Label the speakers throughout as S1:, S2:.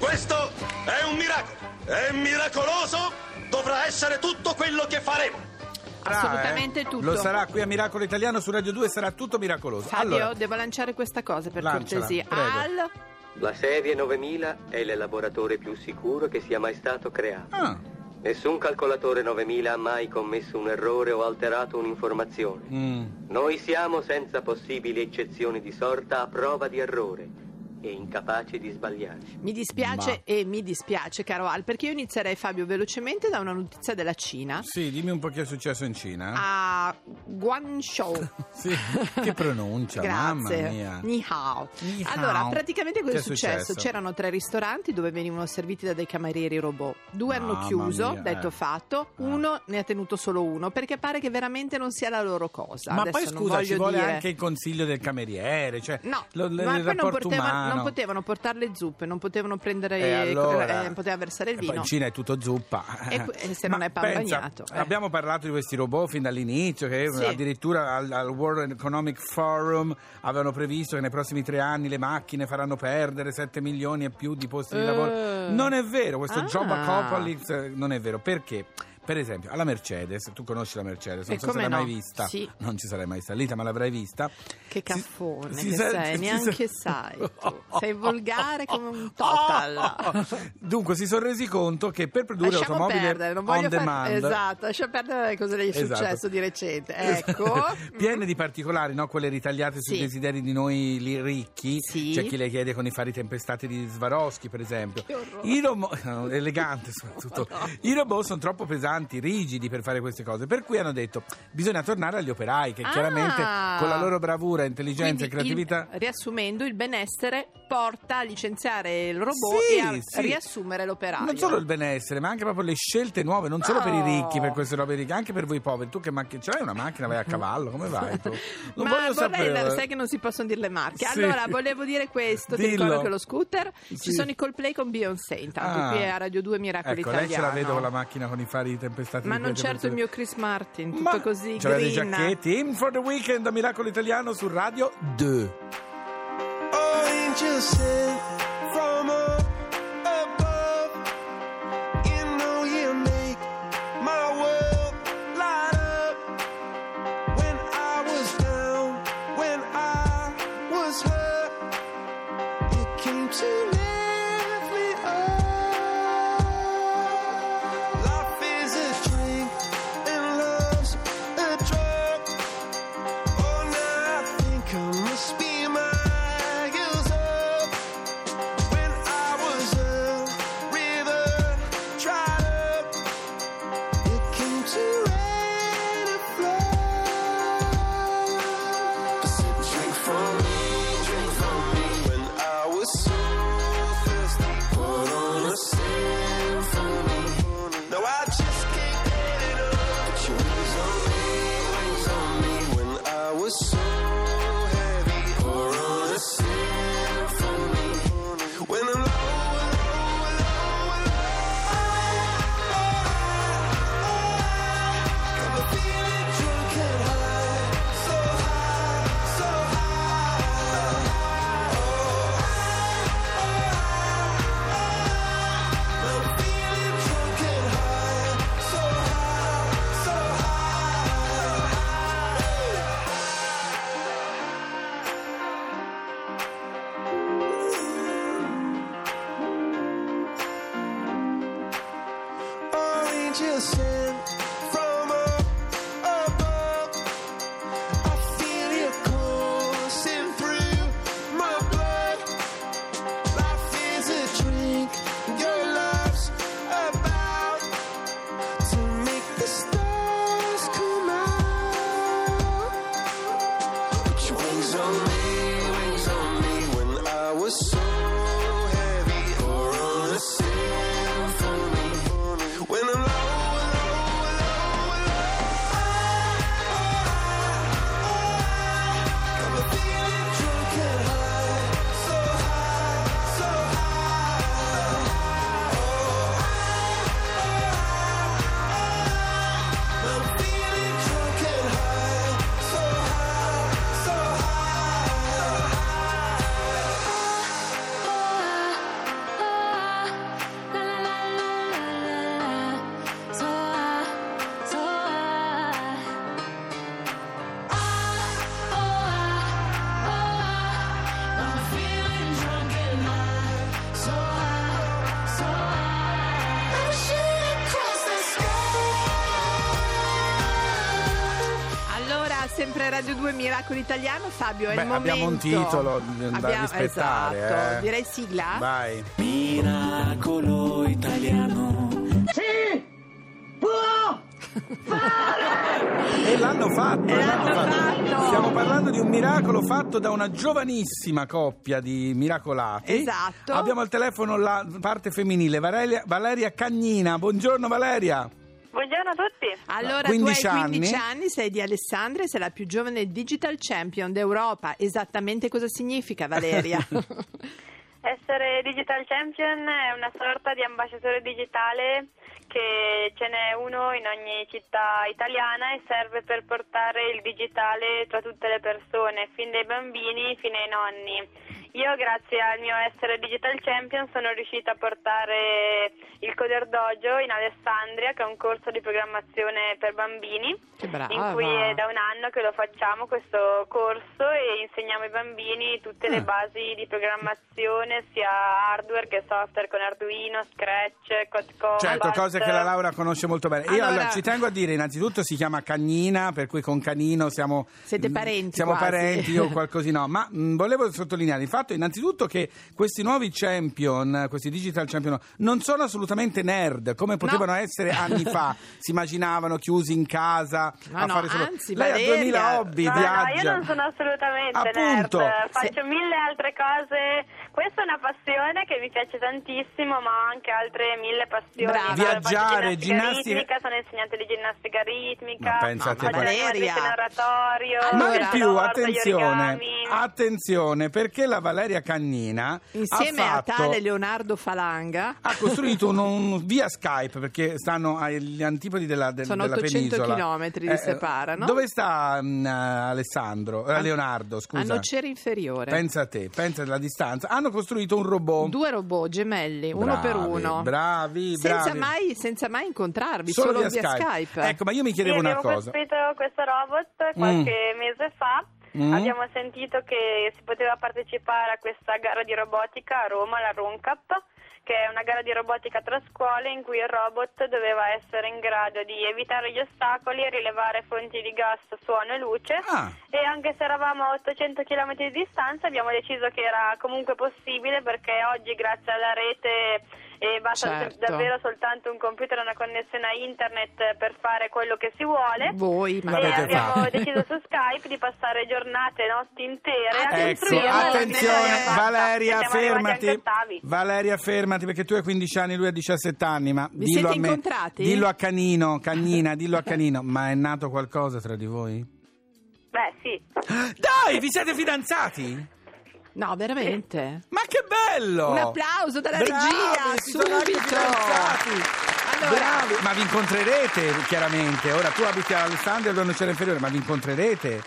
S1: Questo è un miracolo. È miracoloso. Dovrà essere tutto quello che faremo.
S2: Assolutamente
S3: eh.
S2: tutto.
S3: Lo sarà qui a Miracolo Italiano su Radio 2, sarà tutto miracoloso.
S2: Fabio,
S3: allora,
S2: devo lanciare questa cosa per
S3: Lanciala,
S2: cortesia.
S3: prego.
S2: Al
S4: La serie 9000 è l'elaboratore più sicuro che sia mai stato creato.
S3: ah,
S4: Nessun calcolatore 9000 ha mai commesso un errore o alterato un'informazione.
S3: mm,
S4: Noi siamo, senza possibili eccezioni di sorta, a prova di errore e incapaci di sbagliarci.
S2: Mi dispiace
S3: Ma-
S2: e mi dispiace, caro Al, perché io inizierei, Fabio, velocemente da una notizia della Cina
S3: sì, dimmi un po' che è successo in Cina.
S2: a Guangzhou.
S3: Sì, che pronuncia, mamma
S2: Grazie.
S3: mia.
S2: Ni hao.
S3: Ni hao.
S2: Allora, praticamente cosa è successo?
S3: successo?
S2: C'erano tre ristoranti dove venivano serviti da dei camerieri robot. Due hanno
S3: Mamma
S2: chiuso,
S3: mia,
S2: detto
S3: eh.
S2: fatto. Uno ne ha tenuto solo uno perché pare che veramente non sia la loro cosa.
S3: Ma
S2: Adesso
S3: poi scusa, ci vuole
S2: dire-
S3: anche il consiglio del cameriere, cioè
S2: No,
S3: lo- l-
S2: ma
S3: il
S2: poi non
S3: rapporto
S2: non potevano portare le zuppe, non potevano prendere,
S3: E allora,
S2: eh, poteva versare il
S3: e poi
S2: vino.
S3: in Cina è tutto zuppa.
S2: E e se
S3: Ma
S2: non è pan
S3: pensa,
S2: bagnato, eh.
S3: Abbiamo parlato di questi robot fin dall'inizio, che
S2: Sì.
S3: addirittura al, al World Economic Forum avevano previsto che nei prossimi tre anni le macchine faranno perdere 7 milioni e più di posti di
S2: Eh.
S3: lavoro. Non è vero, questo
S2: Ah.
S3: job apocalypse non è vero. Perché? Per esempio, alla Mercedes, tu conosci la Mercedes, non
S2: E
S3: so se l'hai mai
S2: no?
S3: vista,
S2: Sì.
S3: non ci sarai mai salita, ma l'avrai vista.
S2: Che
S3: Si-
S2: caffone
S3: si
S2: che
S3: sente-
S2: sei,
S3: si
S2: neanche sai. tu. Sei volgare come un total.
S3: Dunque si sono resi conto che per produrre
S2: Lasciamo
S3: automobili
S2: perdere, non
S3: on
S2: far...
S3: demand
S2: Esatto, lascia perdere cosa gli è
S3: Esatto.
S2: successo di recente. Ecco.
S3: piene di particolari, no? quelle ritagliate sui
S2: Sì.
S3: desideri di noi ricchi.
S2: Sì.
S3: C'è chi le chiede con i fari tempestati di Swarovski, per esempio. I robot, elegante soprattutto. I robot sono troppo pesanti, rigidi per fare queste cose. Per cui hanno detto bisogna tornare agli operai, che
S2: Ah.
S3: chiaramente con la loro bravura, intelligenza e creatività.
S2: il- riassumendo, il benessere porta a licenziare il robot
S3: Sì,
S2: e a
S3: sì.
S2: riassumere l'operaio.
S3: Non solo il benessere, ma anche proprio le scelte nuove, non solo per i
S2: Oh.
S3: ricchi, per queste robe ricche, anche per voi poveri. Tu che macchina, ce l'hai una macchina, vai a cavallo, come vai? Tu? Non
S2: Ma
S3: voglio
S2: vorrei,
S3: sapere.
S2: sai che non si possono dire le marche.
S3: Sì.
S2: Allora, volevo dire questo: ti
S3: Dillo.
S2: ricordo che lo scooter ci sono i Coldplay con Beyoncé. Intanto
S3: Ah.
S2: qui a Radio 2 Miracolo
S3: Ecco,
S2: Italiano.
S3: lei ce la vedo con la macchina con i fari tempestati
S2: Ma
S3: di
S2: non certo il mio Chris Martin, tutto
S3: Ma
S2: così
S3: dei
S2: green.
S3: giacchetti. In for the weekend a Miracolo Italiano su Radio 2
S5: Oh, just
S2: said Radio 2 Miracolo Italiano. Fabio, è
S3: Beh,
S2: il momento.
S3: abbiamo un titolo da
S2: Abbiamo-
S3: rispettare,
S2: Esatto.
S3: eh.
S2: Direi sigla.
S3: Vai.
S6: Miracolo italiano.
S3: E l'hanno fatto,
S2: E
S3: e
S2: l'hanno fatto.
S3: Stiamo parlando di un miracolo fatto da una giovanissima coppia di miracolati.
S2: Esatto.
S3: Abbiamo al telefono la parte femminile, Valeria, Valeria Cagnina. Buongiorno Valeria.
S7: Buongiorno a tutti.
S2: Allora,
S3: 15
S2: tu hai 15
S3: anni.
S2: anni, sei di Alessandria e sei la più giovane digital champion d'Europa. Esattamente cosa significa, Valeria?
S7: Essere Digital Champion è una sorta di ambasciatore digitale che ce n'è uno in ogni città italiana e serve per portare il digitale tra tutte le persone, fin dai bambini fino ai nonni. Io grazie al mio essere Digital Champion sono riuscita a portare il Coder Dojo in Alessandria, che è un corso di programmazione per bambini.
S2: Che brava.
S7: in cui è da un anno che lo facciamo questo corso e insegniamo ai bambini tutte le
S3: Ah.
S7: basi di programmazione sia hardware che software con Arduino, Scratch, Code
S3: Certo, cose che la Laura conosce molto bene. Io
S2: Allora-
S3: allora, ci tengo a dire, innanzitutto si chiama Cagnina, per cui con Canino siamo...
S2: Siete parenti
S3: Siamo
S2: quasi.
S3: parenti, io qualcosina no. Ma mh, volevo sottolineare il fatto, innanzitutto, che questi nuovi champion, questi digital champion, non sono assolutamente nerd, come potevano essere anni fa. Si immaginavano chiusi in casa
S2: Ma
S3: a
S2: no,
S3: fare solo...
S2: anzi,
S3: Lei
S2: Valeria-
S3: ha 2000 hobby,
S7: No, no,
S3: viaggia.
S7: io non sono assolutamente
S3: Appunto.
S7: nerd, faccio mille altre cose. Questa è una passione che mi piace tantissimo, ma ho anche altre mille passioni.
S2: Brava.
S3: Viaggiare,
S7: ginnastica
S3: ginnastica-
S7: ritmica, sono insegnante di ginnastica ritmica,
S3: Ma pensa a te,
S7: faccio
S2: Valeria.
S7: l'animazione narratorio,
S3: Ma di più,
S7: gli
S3: attenzione, attenzione, perché la Valeria Cagnina
S2: Insieme
S3: ha
S2: a
S3: fatto...
S2: tale Leonardo Falanga.
S3: ha costruito un, un- via Skype perché stanno agli antipodi della, del-
S2: Sono
S3: della
S2: 800
S3: penisola.
S2: chilometri li separano.
S3: Dove sta mm, Alessandro? Eh, Leonardo, scusa.
S2: A Nocera Inferiore.
S3: Pensa a te, pensa alla distanza. Hanno costruito un robot.
S2: Due robot gemelli, uno
S3: Bravi,
S2: per uno.
S3: Bravi,
S2: Senza
S3: bravi.
S2: mai, senza mai incontrarvi, solo, via Skype.
S3: Ecco, ma io mi
S7: Sì,
S3: chiedevo una
S7: abbiamo
S3: cosa.
S7: costruito questo robot qualche mese fa.
S3: Mm.
S7: Abbiamo sentito che si poteva partecipare a questa gara di robotica a Roma, la RONCAP, che è una gara di robotica tra scuole in cui il robot doveva essere in grado di evitare gli ostacoli e rilevare fonti di gas, suono e luce.
S3: Ah.
S7: E anche se eravamo a 800 km di distanza abbiamo deciso che era comunque possibile perché oggi grazie alla rete e basta
S2: Certo.
S7: davvero soltanto un computer e una connessione a internet per fare quello che si vuole.
S2: Voi,
S7: E
S3: L'avete
S7: abbiamo
S3: fatto.
S7: deciso su Skype di passare giornate, notti intere a
S3: Ecco,
S7: costruire una
S3: attenzione, Valeria, fermati.
S7: a.
S3: Valeria, fermati perché tu hai 15 anni, lui ha 17 anni. Ma
S2: Vi
S3: dillo
S2: siete
S3: a me.
S2: incontrati?
S3: Dillo a Canino, Cagnina, dillo a Canino. Ma è nato qualcosa tra di voi?
S7: Beh, sì.
S3: Dai, vi siete fidanzati?
S2: No, veramente.
S3: Ma che bello!
S2: Un applauso dalla
S3: Bravi,
S2: regia, subito. Allora-
S3: Bravi. Ma vi incontrerete chiaramente. Ora tu abiti a Alessandria e lui non c'era inferiore, ma vi incontrerete?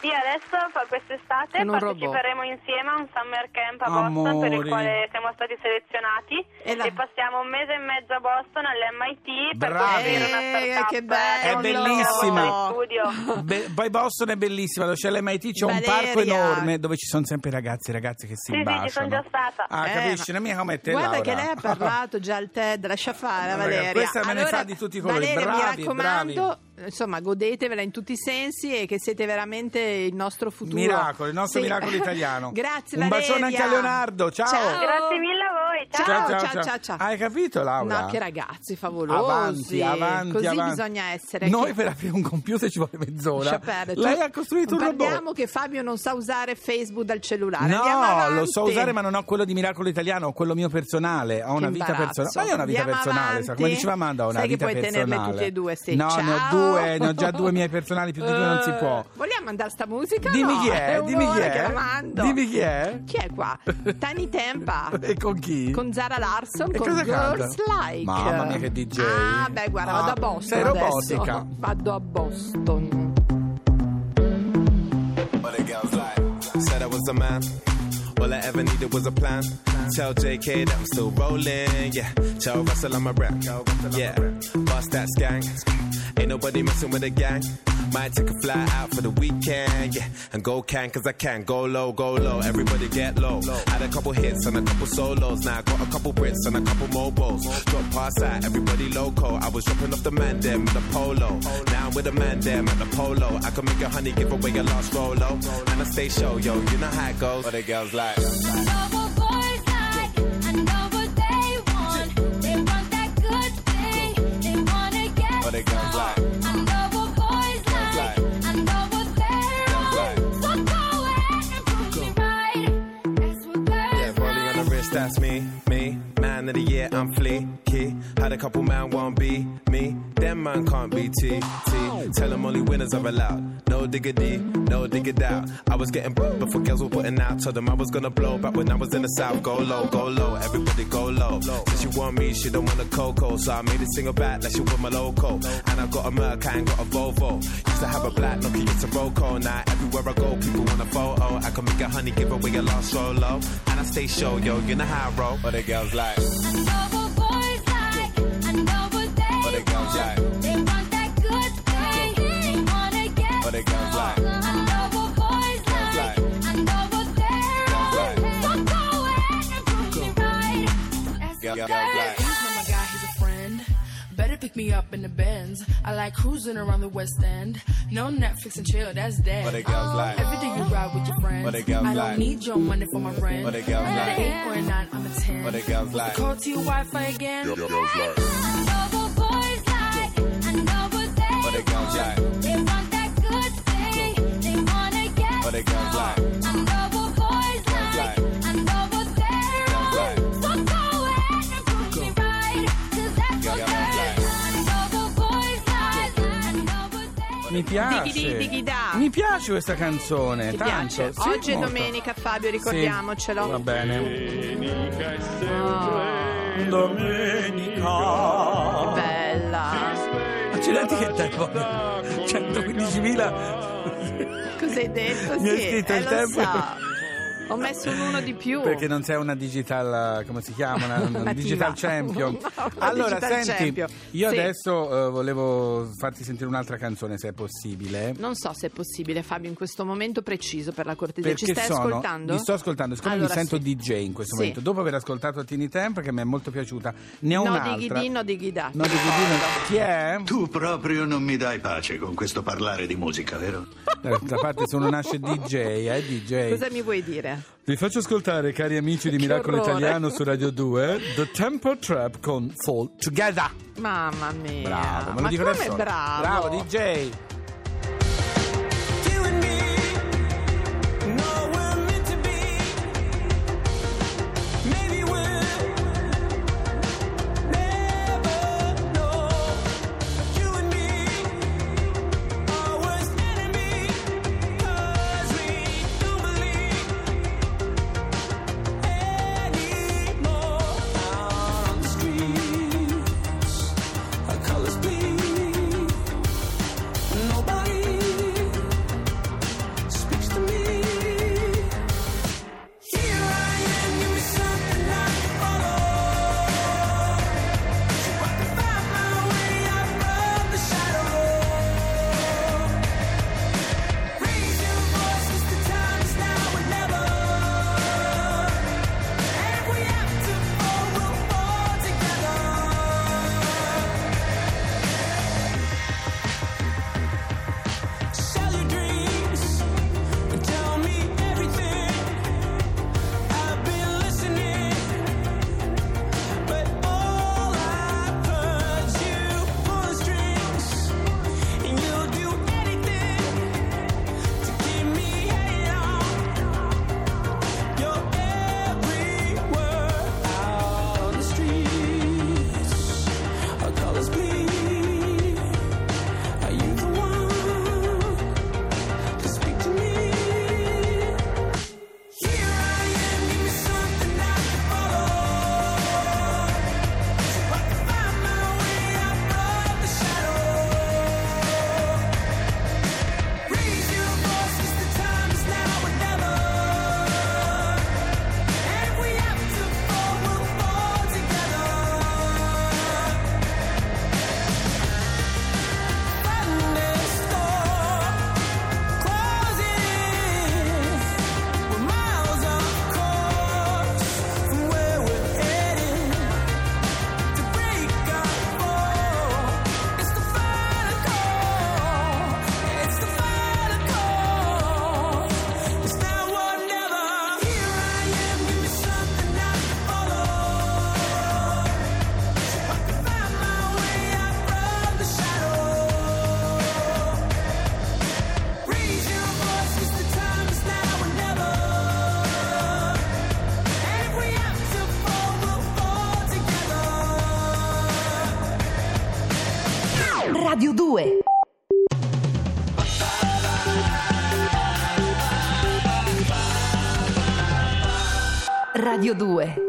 S7: Sì, adesso fa quest'estate
S2: un
S7: parteciperemo insieme a un summer camp a Boston per il quale siamo stati selezionati
S2: E
S7: e,
S2: la-
S7: passiamo un mese e mezzo a Boston all'MIT per
S3: Bravi.
S7: costruire una
S2: Eh,
S7: startup.
S2: che bello!
S3: È bellissima. Be- poi Boston è bellissima, dove c'è l'MIT, c'è un
S2: Valeria.
S3: parco enorme dove ci sono sempre ragazzi e ragazze che si
S7: Sì, sì, ci
S3: baciano.
S7: sono già stata.
S3: Ah,
S2: Eh,
S3: capisci? Non mica come te,
S2: Guarda
S3: Laura.
S2: che lei ha parlato già al TED, lascia fare Valeria.
S3: questa me ne
S2: Allora,
S3: fa di tutti i colori.
S2: Valeria,
S3: Bravi,
S2: mi raccomando, insomma, godetevela in tutti i sensi e che siete veramente il nostro futuro.
S3: Miracolo, il nostro
S2: Sì.
S3: miracolo italiano.
S2: Grazie
S3: Un
S2: Valeria.
S3: bacione anche a Leonardo, ciao.
S7: Grazie mille a voi. Ciao.
S2: Ciao, ciao, ciao, ciao.
S3: Hai capito, Laura?
S2: No, che ragazzi favolosi.
S3: Avanti, avanti,
S2: Così
S3: avanti.
S2: bisogna essere.
S3: Noi
S2: Chi-
S3: per aprire un computer ci vuole mezz'ora.
S2: Perdere.
S3: Lei
S2: Tu-
S3: ha costruito un robot.
S2: Parliamo che Fabio non sa usare Facebook dal cellulare.
S3: No, lo so usare, ma non ho quello di Miracolo Italiano, ho quello mio personale. Ho una
S2: Che
S3: vita
S2: imbarazzo.
S3: personale. Ma io ho una vita
S2: Andiamo
S3: personale, sa, come diceva Amanda, ho una
S2: Sai che
S3: vita
S2: puoi tenerle
S3: personale.
S2: tutte e due, sì.
S3: No, ne ho
S2: Ciao.
S3: due, ne ho già due miei personali, più di due non si può.
S2: Eh, Vogliamo a sta musica?
S3: Dimmi
S2: no?
S3: chi è, dimmi chi è.
S2: che la mando.
S3: Dimmi chi è.
S2: Chi è qua? Tani Tempa.
S3: E con chi?
S2: Con Zara Larson,
S3: E
S2: con
S3: cosa
S2: Girls
S3: canta?
S2: Like.
S3: Mamma mia, che DJ.
S2: Ah, beh, guarda, vado
S3: Ah,
S2: a Boston.
S3: sei
S2: adesso.
S3: robotica.
S2: Vado a Boston.
S8: Said I was a man. All I ever needed was a plan. Tell JK that I'm still rolling. Yeah. Tell Russell I'm a rap. Yeah. Bust that gang. Ain't nobody messing with the gang. Might take a fly out for the weekend, yeah. And go can, cause I can. Go low, go low. Everybody get low. Had a couple hits and a couple solos. Now I got a couple Brits and a couple mobiles. Drop past out, everybody loco. I was dropping off the man them with a polo. Now I'm with a man them at the polo. I can make a honey give away your last rolo. And I stay show, yo. You know how it goes. What the girls like. Are allowed. No diggity, no diggity out. I was getting booked before girls were putting out. Told them I was gonna blow back when I was in the south. Go low, go low, everybody go low. Since she want me, she don't want a cocoa. So I made a single back like she want my loco. And I got a Merc, I ain't got a Volvo. Used to have a black Nokia, it's a Roco. Now everywhere I go, people want a photo. I can make a honey, give away a lost solo. And I stay show, yo, you know how I roll. But the girls like,
S9: That's
S8: Girl-
S9: what
S8: girls
S9: girls
S8: like?
S10: He's not my guy, he's a friend. Better pick me up in the Benz. I like cruising around the West End. No Netflix and chill, that's dead.
S8: What they girls oh. like?
S10: Every day you ride with your friends.
S8: What they girls
S10: I don't need your money for my rent.
S8: What they girls
S10: I'm
S8: like?
S10: an eight or a nine, I'm a ten.
S8: What they girls like?
S10: Call to your Wi-Fi again.
S9: I know what
S3: Mi piace.
S2: Dighi di, dighi da.
S3: Mi piace questa canzone.
S2: Ti
S3: tanto.
S2: piace?
S3: Sì,
S2: Oggi è
S3: molto.
S2: domenica, Fabio,
S3: Sì.
S2: ricordiamocelo.
S3: Va bene.
S2: Oh,
S3: Domenica.
S2: bella.
S3: Accidenti che tempo. 115.000.
S2: Cosa hai detto?
S3: Mi hai
S2: sì,
S3: scritto
S2: eh,
S3: il
S2: lo
S3: tempo.
S2: so. Ho messo un uno di più.
S3: Perché non sei una digital, come si chiama? Una, una digital champion.
S2: No, una
S3: allora,
S2: digital
S3: senti,
S2: champion.
S3: io
S2: Sì.
S3: adesso eh, volevo farti sentire un'altra canzone, se è possibile.
S2: Non so se è possibile, Fabio, in questo momento preciso per la cortesia. Ci
S3: Perché
S2: stai
S3: sono,
S2: ascoltando?
S3: Mi sto ascoltando, siccome
S2: Allora,
S3: mi sento
S2: sì.
S3: DJ in questo
S2: Sì.
S3: momento, dopo aver ascoltato Tini Temp, che mi è molto piaciuta, ne ho
S2: No
S3: un'altra.
S2: di, no dighi da.
S3: No, di, no. Chi è?
S11: Tu proprio non mi dai pace con questo parlare di musica, vero?
S3: D'altra parte sono nasce DJ, eh, DJ.
S2: Cosa mi vuoi dire?
S3: Vi faccio ascoltare, cari amici di
S2: Che
S3: Miracolo
S2: orrore.
S3: Italiano su Radio 2, The Tempo Trap con Fall Together.
S2: Mamma mia.
S3: Bravo, me lo dico da
S2: come
S3: solo.
S2: bravo?
S3: Bravo DJ.
S12: Radio 2.